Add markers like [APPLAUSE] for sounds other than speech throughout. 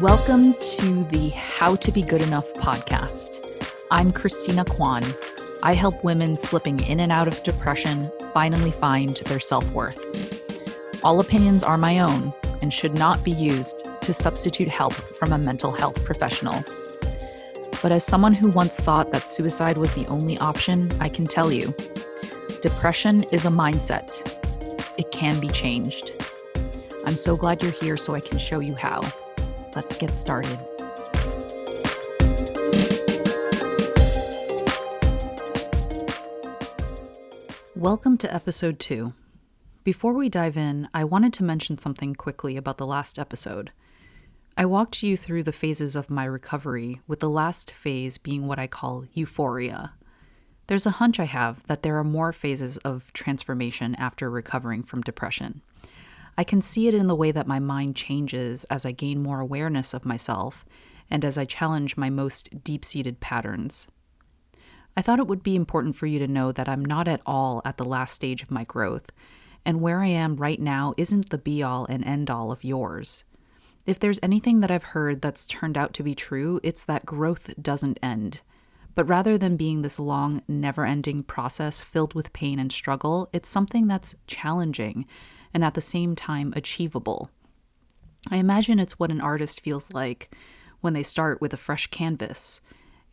Welcome to the How to Be Good Enough podcast. I'm Christina Kwan. I help women slipping in and out of depression finally find their self worth. All opinions are my own and should not be used to substitute help from a mental health professional. But as someone who once thought that suicide was the only option, I can tell you depression is a mindset. It can be changed. I'm so glad you're here so I can show you how. Let's get started. Welcome to episode two. Before we dive in, I wanted to mention something quickly about the last episode. I walked you through the phases of my recovery, with the last phase being what I call euphoria. There's a hunch I have that there are more phases of transformation after recovering from depression. I can see it in the way that my mind changes as I gain more awareness of myself and as I challenge my most deep seated patterns. I thought it would be important for you to know that I'm not at all at the last stage of my growth, and where I am right now isn't the be all and end all of yours. If there's anything that I've heard that's turned out to be true, it's that growth doesn't end. But rather than being this long, never ending process filled with pain and struggle, it's something that's challenging and at the same time achievable. I imagine it's what an artist feels like when they start with a fresh canvas.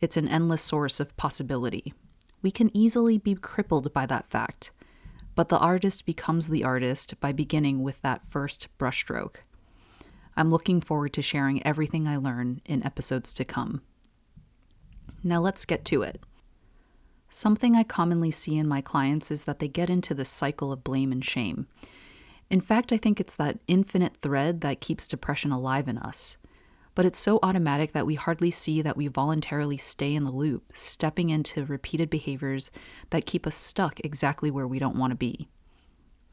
It's an endless source of possibility. We can easily be crippled by that fact, but the artist becomes the artist by beginning with that first brushstroke. I'm looking forward to sharing everything I learn in episodes to come. Now let's get to it. Something I commonly see in my clients is that they get into this cycle of blame and shame. In fact, I think it's that infinite thread that keeps depression alive in us. But it's so automatic that we hardly see that we voluntarily stay in the loop, stepping into repeated behaviors that keep us stuck exactly where we don't want to be.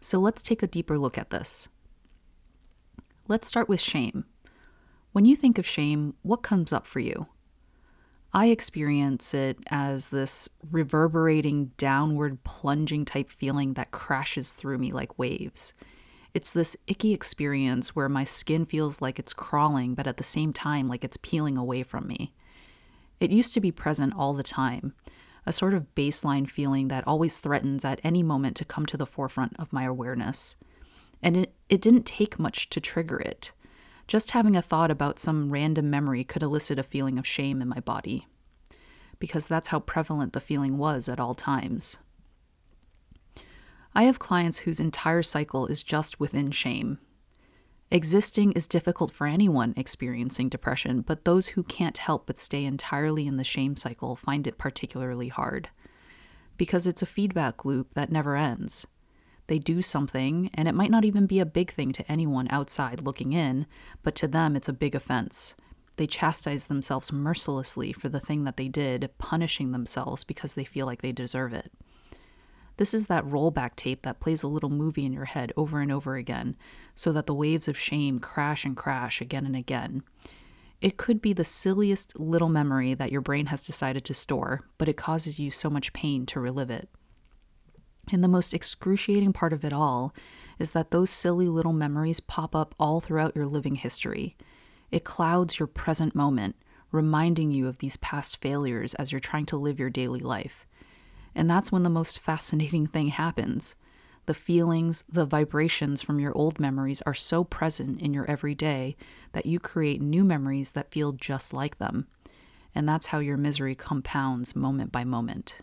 So let's take a deeper look at this. Let's start with shame. When you think of shame, what comes up for you? I experience it as this reverberating, downward plunging type feeling that crashes through me like waves. It's this icky experience where my skin feels like it's crawling, but at the same time, like it's peeling away from me. It used to be present all the time, a sort of baseline feeling that always threatens at any moment to come to the forefront of my awareness. And it, it didn't take much to trigger it. Just having a thought about some random memory could elicit a feeling of shame in my body. Because that's how prevalent the feeling was at all times. I have clients whose entire cycle is just within shame. Existing is difficult for anyone experiencing depression, but those who can't help but stay entirely in the shame cycle find it particularly hard. Because it's a feedback loop that never ends. They do something, and it might not even be a big thing to anyone outside looking in, but to them it's a big offense. They chastise themselves mercilessly for the thing that they did, punishing themselves because they feel like they deserve it. This is that rollback tape that plays a little movie in your head over and over again, so that the waves of shame crash and crash again and again. It could be the silliest little memory that your brain has decided to store, but it causes you so much pain to relive it. And the most excruciating part of it all is that those silly little memories pop up all throughout your living history. It clouds your present moment, reminding you of these past failures as you're trying to live your daily life. And that's when the most fascinating thing happens. The feelings, the vibrations from your old memories are so present in your everyday that you create new memories that feel just like them. And that's how your misery compounds moment by moment.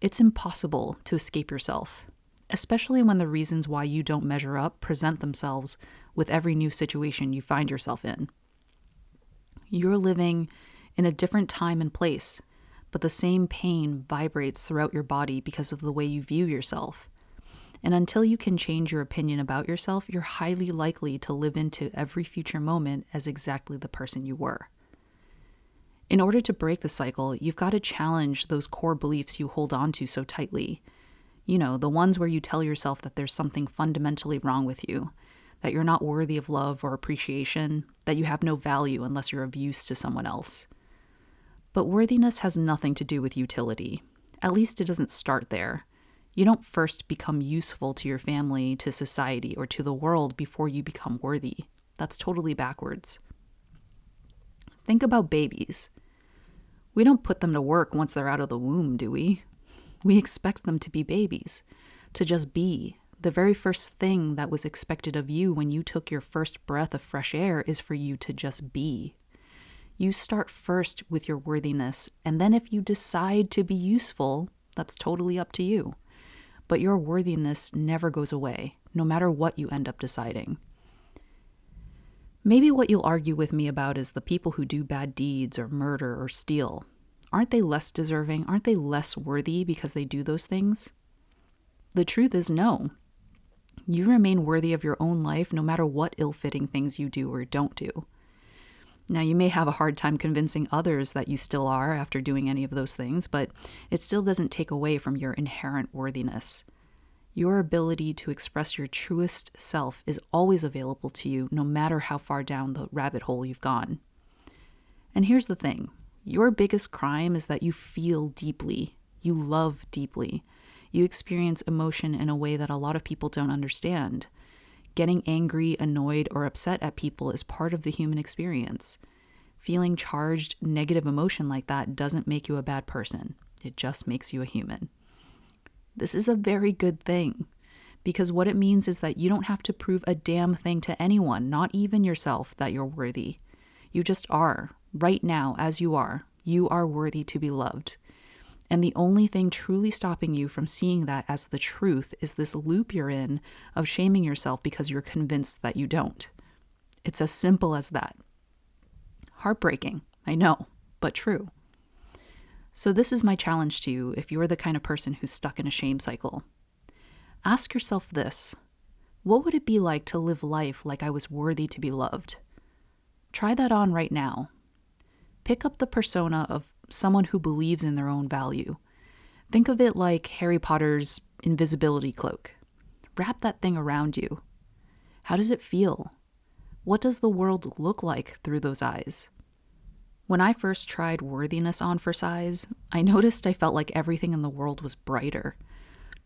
It's impossible to escape yourself, especially when the reasons why you don't measure up present themselves with every new situation you find yourself in. You're living in a different time and place but the same pain vibrates throughout your body because of the way you view yourself. And until you can change your opinion about yourself, you're highly likely to live into every future moment as exactly the person you were. In order to break the cycle, you've got to challenge those core beliefs you hold on to so tightly. You know, the ones where you tell yourself that there's something fundamentally wrong with you, that you're not worthy of love or appreciation, that you have no value unless you're of use to someone else. But worthiness has nothing to do with utility. At least it doesn't start there. You don't first become useful to your family, to society, or to the world before you become worthy. That's totally backwards. Think about babies. We don't put them to work once they're out of the womb, do we? We expect them to be babies, to just be. The very first thing that was expected of you when you took your first breath of fresh air is for you to just be. You start first with your worthiness, and then if you decide to be useful, that's totally up to you. But your worthiness never goes away, no matter what you end up deciding. Maybe what you'll argue with me about is the people who do bad deeds or murder or steal. Aren't they less deserving? Aren't they less worthy because they do those things? The truth is no. You remain worthy of your own life no matter what ill fitting things you do or don't do. Now, you may have a hard time convincing others that you still are after doing any of those things, but it still doesn't take away from your inherent worthiness. Your ability to express your truest self is always available to you, no matter how far down the rabbit hole you've gone. And here's the thing your biggest crime is that you feel deeply, you love deeply, you experience emotion in a way that a lot of people don't understand. Getting angry, annoyed, or upset at people is part of the human experience. Feeling charged, negative emotion like that doesn't make you a bad person, it just makes you a human. This is a very good thing because what it means is that you don't have to prove a damn thing to anyone, not even yourself, that you're worthy. You just are, right now, as you are. You are worthy to be loved. And the only thing truly stopping you from seeing that as the truth is this loop you're in of shaming yourself because you're convinced that you don't. It's as simple as that. Heartbreaking, I know, but true. So, this is my challenge to you if you're the kind of person who's stuck in a shame cycle. Ask yourself this What would it be like to live life like I was worthy to be loved? Try that on right now. Pick up the persona of someone who believes in their own value. Think of it like Harry Potter's invisibility cloak. Wrap that thing around you. How does it feel? What does the world look like through those eyes? When I first tried worthiness on for size, I noticed I felt like everything in the world was brighter.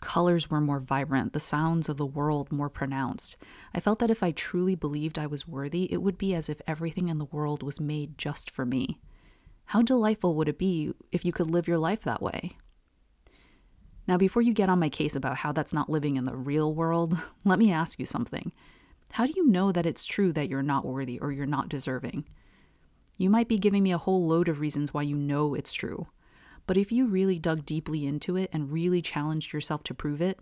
Colors were more vibrant, the sounds of the world more pronounced. I felt that if I truly believed I was worthy, it would be as if everything in the world was made just for me. How delightful would it be if you could live your life that way? Now, before you get on my case about how that's not living in the real world, [LAUGHS] let me ask you something. How do you know that it's true that you're not worthy or you're not deserving? You might be giving me a whole load of reasons why you know it's true. But if you really dug deeply into it and really challenged yourself to prove it,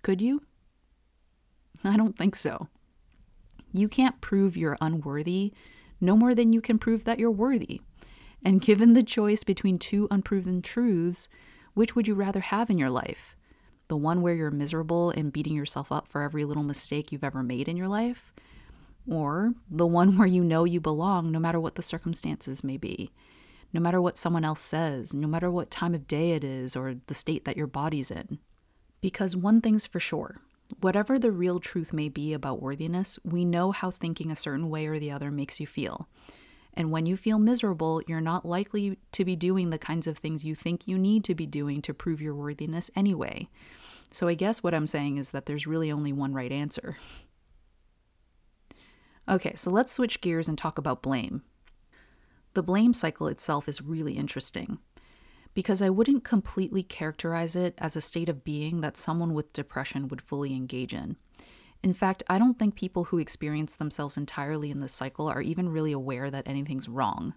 could you? [LAUGHS] I don't think so. You can't prove you're unworthy no more than you can prove that you're worthy. And given the choice between two unproven truths, which would you rather have in your life? The one where you're miserable and beating yourself up for every little mistake you've ever made in your life? or the one where you know you belong no matter what the circumstances may be, no matter what someone else says, no matter what time of day it is or the state that your body's in. Because one thing's for sure whatever the real truth may be about worthiness, we know how thinking a certain way or the other makes you feel. And when you feel miserable, you're not likely to be doing the kinds of things you think you need to be doing to prove your worthiness anyway. So I guess what I'm saying is that there's really only one right answer. Okay, so let's switch gears and talk about blame. The blame cycle itself is really interesting because I wouldn't completely characterize it as a state of being that someone with depression would fully engage in. In fact, I don't think people who experience themselves entirely in this cycle are even really aware that anything's wrong.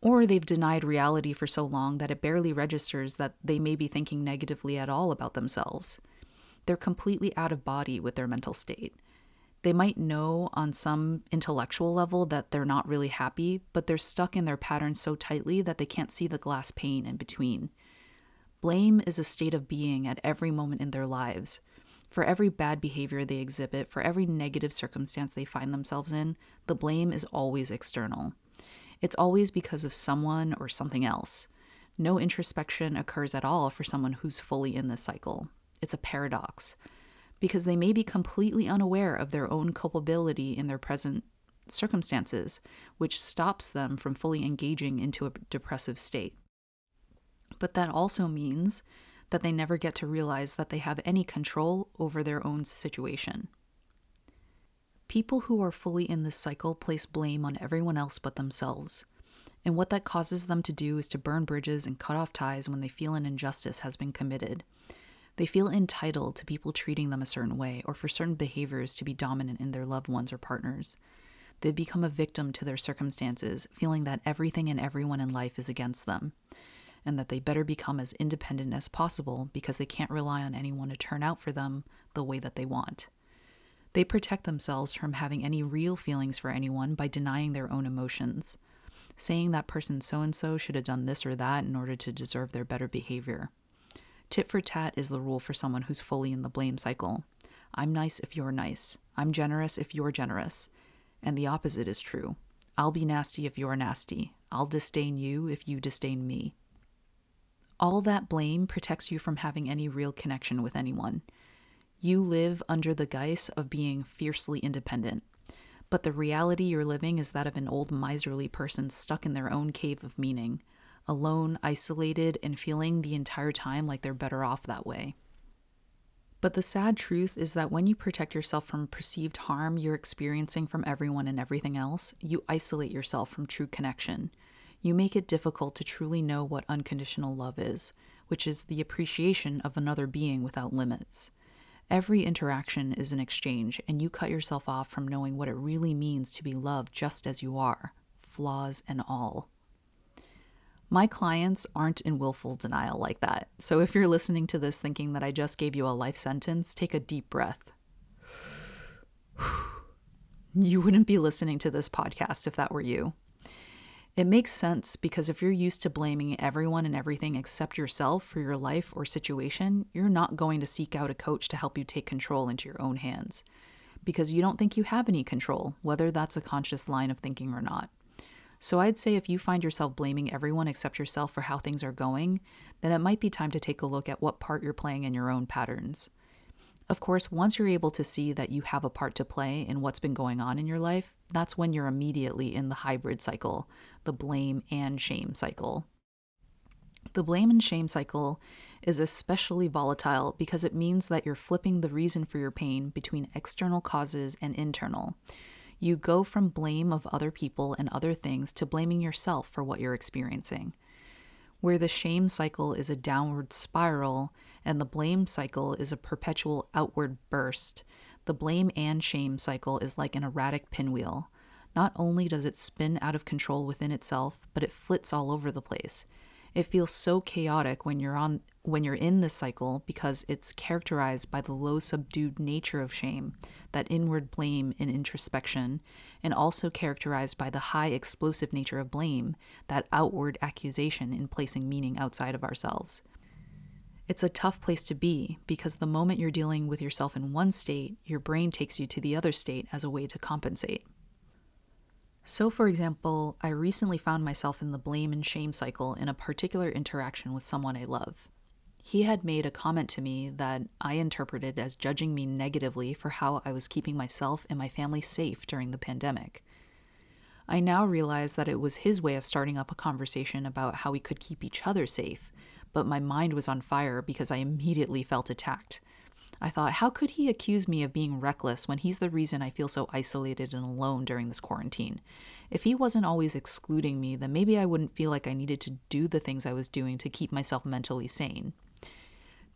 Or they've denied reality for so long that it barely registers that they may be thinking negatively at all about themselves. They're completely out of body with their mental state. They might know on some intellectual level that they're not really happy, but they're stuck in their pattern so tightly that they can't see the glass pane in between. Blame is a state of being at every moment in their lives. For every bad behavior they exhibit, for every negative circumstance they find themselves in, the blame is always external. It's always because of someone or something else. No introspection occurs at all for someone who's fully in this cycle. It's a paradox because they may be completely unaware of their own culpability in their present circumstances, which stops them from fully engaging into a depressive state. But that also means that they never get to realize that they have any control over their own situation. People who are fully in this cycle place blame on everyone else but themselves. And what that causes them to do is to burn bridges and cut off ties when they feel an injustice has been committed. They feel entitled to people treating them a certain way or for certain behaviors to be dominant in their loved ones or partners. They become a victim to their circumstances, feeling that everything and everyone in life is against them, and that they better become as independent as possible because they can't rely on anyone to turn out for them the way that they want. They protect themselves from having any real feelings for anyone by denying their own emotions saying that person so and so should have done this or that in order to deserve their better behavior. Tit for tat is the rule for someone who's fully in the blame cycle. I'm nice if you're nice. I'm generous if you're generous. And the opposite is true. I'll be nasty if you're nasty. I'll disdain you if you disdain me. All that blame protects you from having any real connection with anyone. You live under the guise of being fiercely independent, but the reality you're living is that of an old miserly person stuck in their own cave of meaning, alone, isolated, and feeling the entire time like they're better off that way. But the sad truth is that when you protect yourself from perceived harm you're experiencing from everyone and everything else, you isolate yourself from true connection. You make it difficult to truly know what unconditional love is, which is the appreciation of another being without limits. Every interaction is an exchange, and you cut yourself off from knowing what it really means to be loved just as you are, flaws and all. My clients aren't in willful denial like that, so if you're listening to this thinking that I just gave you a life sentence, take a deep breath. [SIGHS] You wouldn't be listening to this podcast if that were you. It makes sense because if you're used to blaming everyone and everything except yourself for your life or situation, you're not going to seek out a coach to help you take control into your own hands because you don't think you have any control, whether that's a conscious line of thinking or not. So I'd say if you find yourself blaming everyone except yourself for how things are going, then it might be time to take a look at what part you're playing in your own patterns. Of course, once you're able to see that you have a part to play in what's been going on in your life, that's when you're immediately in the hybrid cycle, the blame and shame cycle. The blame and shame cycle is especially volatile because it means that you're flipping the reason for your pain between external causes and internal. You go from blame of other people and other things to blaming yourself for what you're experiencing. Where the shame cycle is a downward spiral, and the blame cycle is a perpetual outward burst. The blame and shame cycle is like an erratic pinwheel. Not only does it spin out of control within itself, but it flits all over the place. It feels so chaotic when you're on when you're in this cycle because it's characterized by the low subdued nature of shame, that inward blame and introspection, and also characterized by the high explosive nature of blame, that outward accusation in placing meaning outside of ourselves. It's a tough place to be because the moment you're dealing with yourself in one state, your brain takes you to the other state as a way to compensate. So, for example, I recently found myself in the blame and shame cycle in a particular interaction with someone I love. He had made a comment to me that I interpreted as judging me negatively for how I was keeping myself and my family safe during the pandemic. I now realize that it was his way of starting up a conversation about how we could keep each other safe, but my mind was on fire because I immediately felt attacked. I thought, how could he accuse me of being reckless when he's the reason I feel so isolated and alone during this quarantine? If he wasn't always excluding me, then maybe I wouldn't feel like I needed to do the things I was doing to keep myself mentally sane.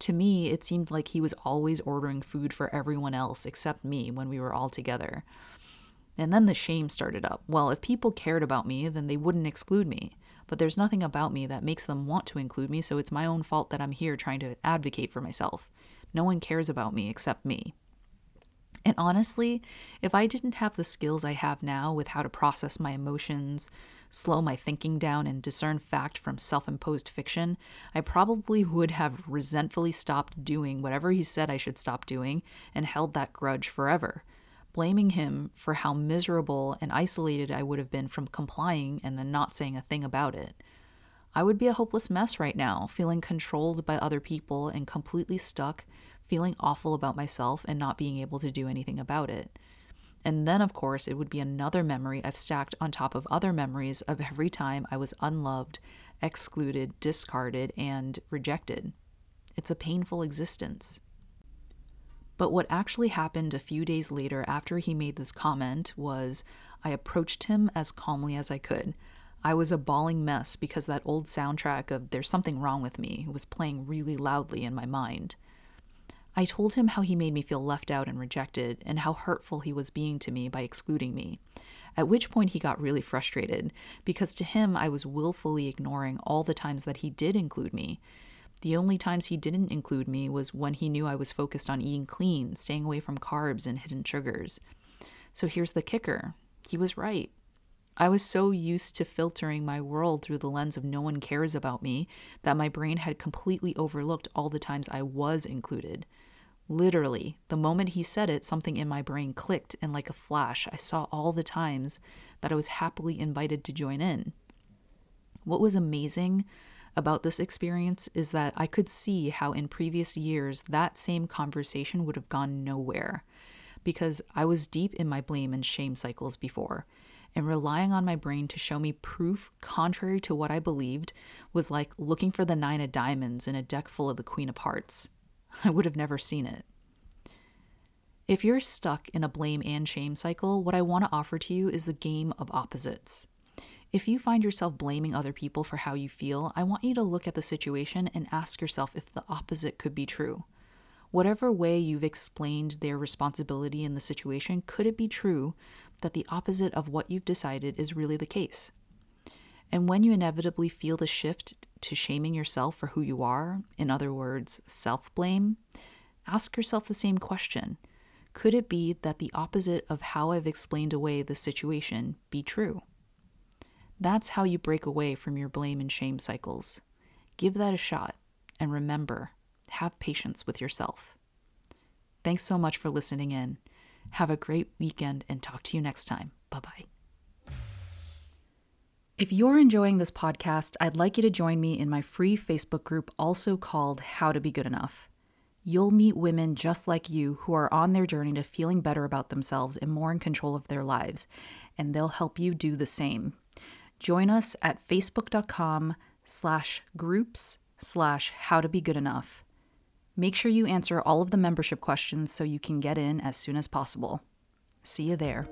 To me, it seemed like he was always ordering food for everyone else except me when we were all together. And then the shame started up. Well, if people cared about me, then they wouldn't exclude me but there's nothing about me that makes them want to include me, so it's my own fault that I'm here trying to advocate for myself. No one cares about me except me. And honestly, if I didn't have the skills I have now with how to process my emotions, slow my thinking down, and discern fact from self imposed fiction, I probably would have resentfully stopped doing whatever he said I should stop doing and held that grudge forever blaming him for how miserable and isolated I would have been from complying and then not saying a thing about it. I would be a hopeless mess right now, feeling controlled by other people and completely stuck, feeling awful about myself and not being able to do anything about it. And then, of course, it would be another memory I've stacked on top of other memories of every time I was unloved, excluded, discarded, and rejected. It's a painful existence. But what actually happened a few days later after he made this comment was I approached him as calmly as I could. I was a bawling mess because that old soundtrack of There's Something Wrong with Me was playing really loudly in my mind. I told him how he made me feel left out and rejected, and how hurtful he was being to me by excluding me. At which point he got really frustrated, because to him I was willfully ignoring all the times that he did include me. The only times he didn't include me was when he knew I was focused on eating clean, staying away from carbs and hidden sugars. So here's the kicker he was right. I was so used to filtering my world through the lens of no one cares about me that my brain had completely overlooked all the times I was included. Literally, the moment he said it, something in my brain clicked, and like a flash, I saw all the times that I was happily invited to join in. What was amazing about this experience is that I could see how in previous years that same conversation would have gone nowhere because I was deep in my blame and shame cycles before. And relying on my brain to show me proof contrary to what I believed was like looking for the nine of diamonds in a deck full of the queen of hearts. [LAUGHS] I would have never seen it. If you're stuck in a blame and shame cycle, what I want to offer to you is the game of opposites. If you find yourself blaming other people for how you feel, I want you to look at the situation and ask yourself if the opposite could be true. Whatever way you've explained their responsibility in the situation, could it be true that the opposite of what you've decided is really the case? And when you inevitably feel the shift to shaming yourself for who you are, in other words, self blame, ask yourself the same question Could it be that the opposite of how I've explained away the situation be true? That's how you break away from your blame and shame cycles. Give that a shot, and remember, have patience with yourself. Thanks so much for listening in. Have a great weekend and talk to you next time. Bye bye. If you're enjoying this podcast, I'd like you to join me in my free Facebook group, also called How to Be Good Enough. You'll meet women just like you who are on their journey to feeling better about themselves and more in control of their lives, and they'll help you do the same. Join us at facebook.com slash groups slash how to be good enough. Make sure you answer all of the membership questions so you can get in as soon as possible. See you there.